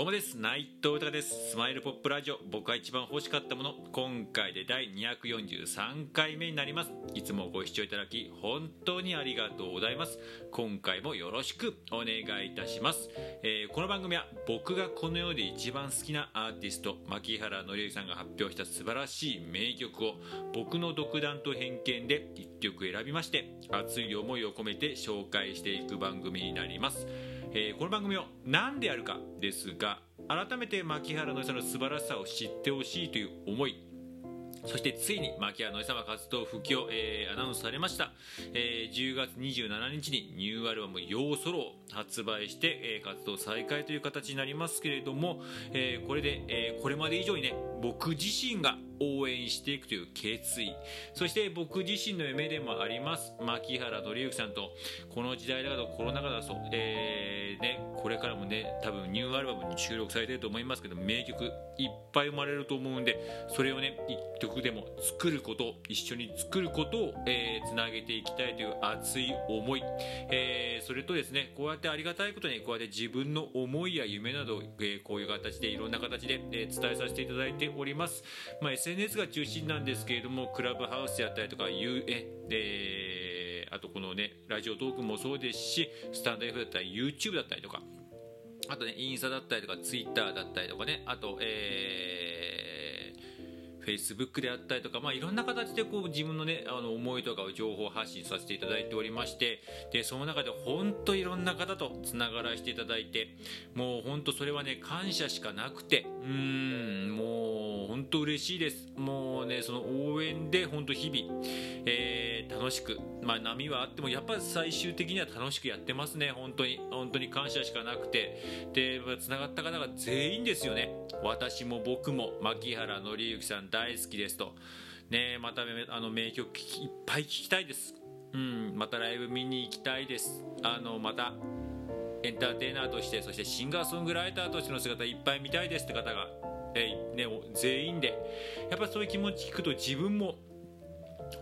どうもです。内藤豊です。スマイルポップラジオ。僕が一番欲しかったもの。今回で第243回目になります。いつもご視聴いただき本当にありがとうございます。今回もよろしくお願いいたします、えー、この番組は僕がこの世で一番好きなアーティスト牧原紀之さんが発表した素晴らしい名曲を僕の独断と偏見で1曲選びまして熱い思いを込めて紹介していく番組になります。えー、この番組を何でやるかですが改めて牧原のりさんの素晴らしさを知ってほしいという思いそしてついに牧原のりさんは活動復帰を、えー、アナウンスされました、えー、10月27日にニューアルバム「ヨーソロ」を発売して、えー、活動再開という形になりますけれども、えー、これで、えー、これまで以上にね僕自身が応援していくという決意。そして僕自身の夢でもあります。牧原紀之さんとこの時代だとコロナ禍だと、えーね、これからもね多分ニューアルバムに収録されてると思いますけど名曲いっぱい生まれると思うんでそれをね1曲でも作ること一緒に作ることを、えー、つなげていきたいという熱い思い、えー、それとですねこうやってありがたいことにこうやって自分の思いや夢など、えー、こういう形でいろんな形で、えー、伝えさせていただいております、まあ、SNS が中心なんですけれどもクラブハウスであったりとか U えー、あとこのねラジオトークもそうですしスタンド F だったり YouTube だったりとかあとねインスタだったりとか Twitter だったりとかねあとえー Facebook であったりとか、まあ、いろんな形でこう自分の,、ね、あの思いとかを情報発信させていただいておりましてでその中で本当いろんな方とつながらせていただいてもう本当それはね感謝しかなくてうんもう本当嬉しいですもうねその応援で本当日々、えー、楽しく、まあ、波はあってもやっぱり最終的には楽しくやってますね本当に本当に感謝しかなくてでつながった方が全員ですよね私も僕も牧原紀之さん大好きですと。ねまたあの名曲いっぱい聴きたいです。うん、またライブ見に行きたいです。あの、また、エンターテイナーとして、そしてシンガーソングライターとしての姿いっぱい見たいですって方が、えー、ね、全員で、やっぱそういう気持ち聞くと自分も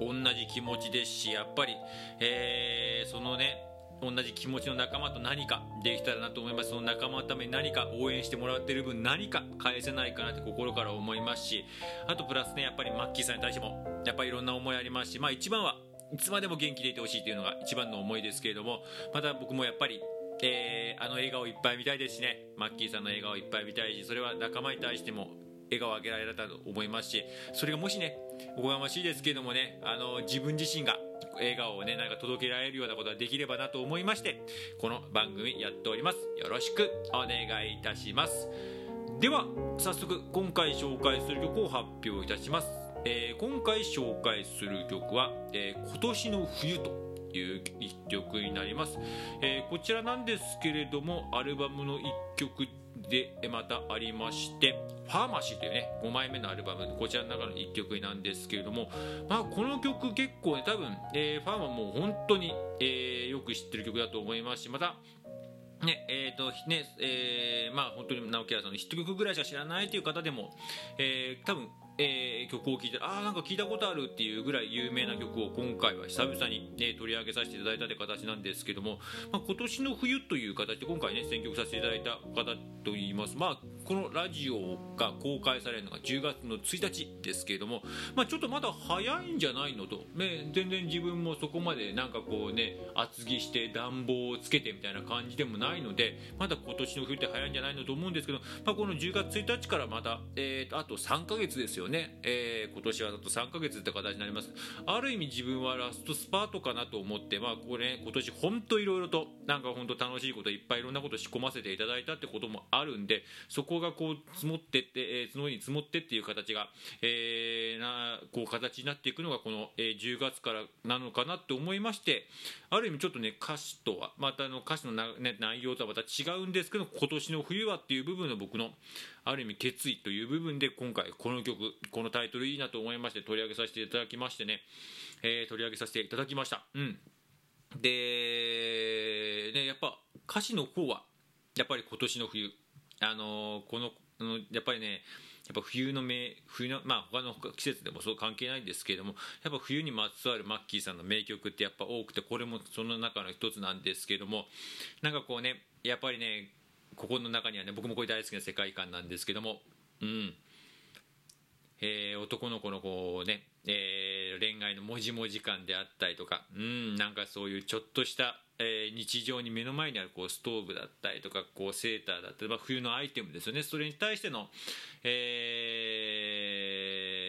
同じ気持ちですし、やっぱり、えー、そのね、同じ気持ちの仲間と何かできたらなと思います。その仲間のために何か応援してもらってる分何か返せないかなって心から思いますしあとプラスねやっぱりマッキーさんに対してもやっぱりいろんな思いありますしまあ一番はいつまでも元気でいてほしいというのが一番の思いですけれどもまた僕もやっぱりえー、あの笑顔いっぱい見たいですしね。マッキーさんの笑顔いっぱい見たいしそれは仲間に対しても笑顔をあげられたと思いますしそれがもしねおこがましいですけどもねあの自分自身が笑顔をねなんか届けられるようなことができればなと思いましてこの番組やっております。よろしくお願いいたします。では早速今回紹介する曲を発表いたします、えー、今回紹介する曲は、えー、今年の冬という一曲になります、えー、こちらなんですけれどもアルバムの1曲でまたありまして「ファーマシー」というね5枚目のアルバムこちらの中の1曲なんですけれども、まあ、この曲結構ね多分、えー、ファンはもう本当に、えー、よく知ってる曲だと思いますしまたねえーとねえー、まあ本当に直木屋さんのヒット曲ぐらいしか知らないという方でも、えー、多分えー、曲を聴いてああなんか聞いたことあるっていうぐらい有名な曲を今回は久々に、ね、取り上げさせていただいたという形なんですけども、まあ、今年の冬という形で今回ね選曲させていただいた方といいます。まあこのラジオが公開されるのが10月の1日ですけれども、まあ、ちょっとまだ早いんじゃないのと、ね、全然自分もそこまでなんかこうね厚着して暖房をつけてみたいな感じでもないのでまだ今年の冬って早いんじゃないのと思うんですけど、まあ、この10月1日からまた、えー、あと3ヶ月ですよね、えー、今年はだと3ヶ月って形になります。ある意味自分はラストスパートかなと思ってまあこれ、ね、今年本当いろいろとなんか本当楽しいこといっぱいいろんなこと仕込ませていただいたってこともあるんでそこがこう積もってって、えー、積もりに積もってっていう形が、えー、なこう形になっていくのがこの、えー、10月からなのかなって思いましてある意味ちょっとね歌詞とはまたあの歌詞のな、ね、内容とはまた違うんですけど今年の冬はっていう部分の僕のある意味決意という部分で今回この曲このタイトルいいなと思いまして取り上げさせていただきましてね、えー、取り上げさせていただきました。うん。でねやっぱ歌詞の方はやっぱり今年の冬。あの、このやっぱりねやっぱ冬の名冬のまあ他の季節でもそう関係ないんですけれどもやっぱ冬にまつわるマッキーさんの名曲ってやっぱ多くてこれもその中の一つなんですけれどもなんかこうねやっぱりねここの中にはね僕もこれ大好きな世界観なんですけどもうん。えー、男の子のこうね、えー、恋愛のもじもじ感であったりとかうん。なんかそういうちょっとしたえー、日常に目の前にあるこうストーブだったりとかこうセーターだったり、ま、冬のアイテムですよね。それに対しての、え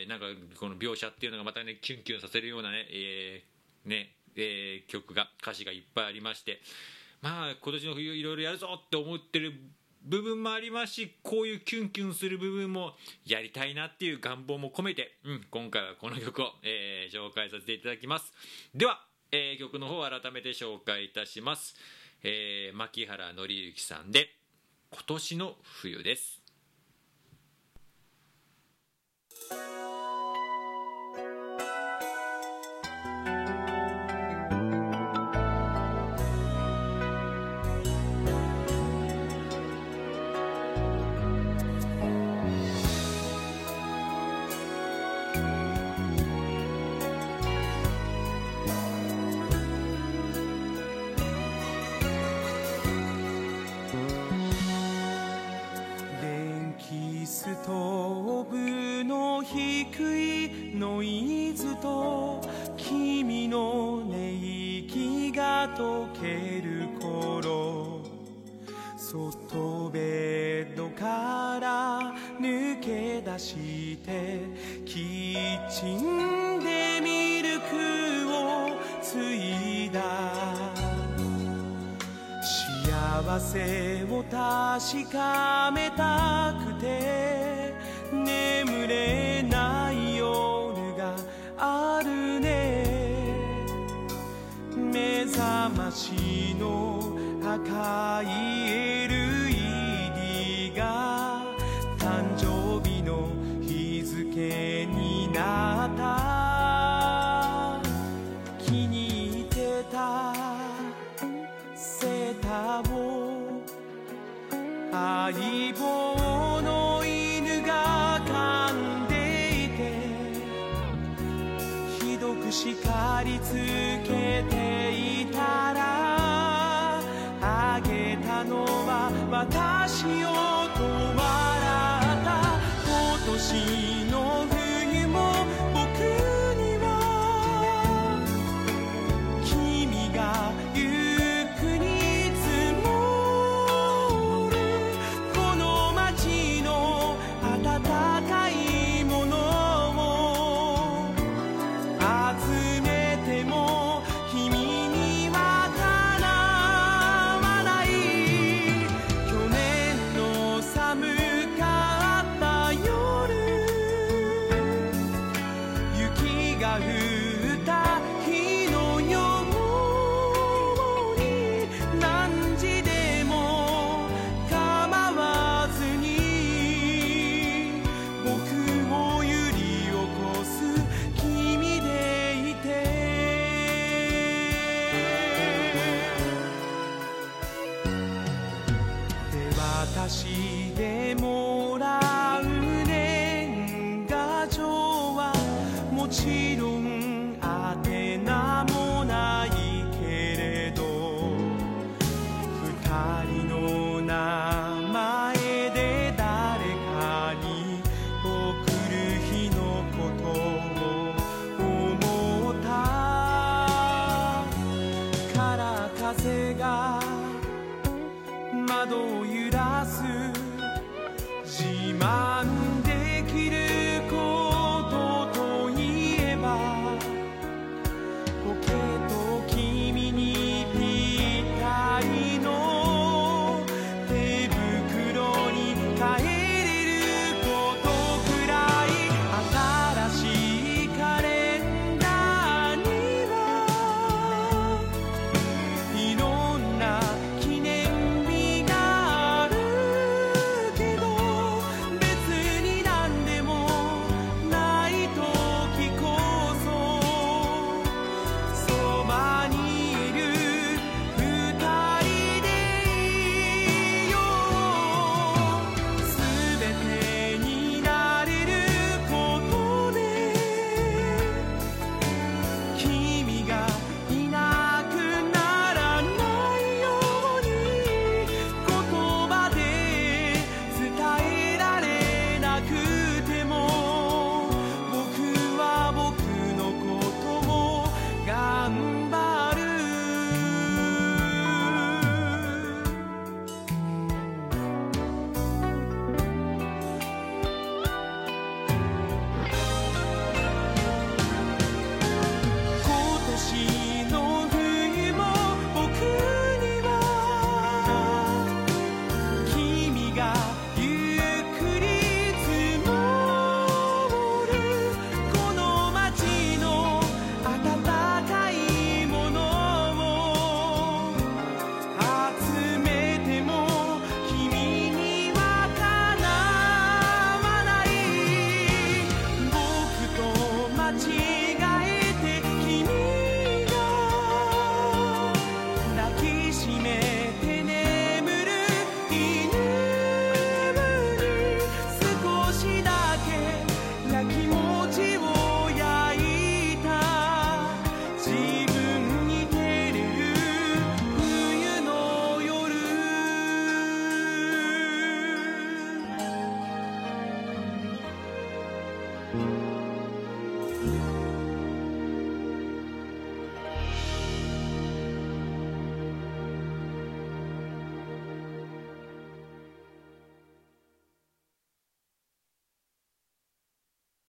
ー、なんかこの描写っていうのがまたねキュンキュンさせるようなね,、えーねえー、曲が歌詞がいっぱいありましてまあ今年の冬いろいろやるぞって思ってる部分もありますしこういうキュンキュンする部分もやりたいなっていう願望も込めて、うん、今回はこの曲を、えー、紹介させていただきます。ではえー、曲の方を改めて紹介いたします、えー、牧原紀之さんで「今年の冬」です。溶ける頃外ベッドから抜け出してキッチンでミルクをついだ幸せを確かめたくて眠れ私の赤い襟ようとはん宛名もないけれど二人の名前で誰かに送る日のことを思った。から風が窓を揺らす自慢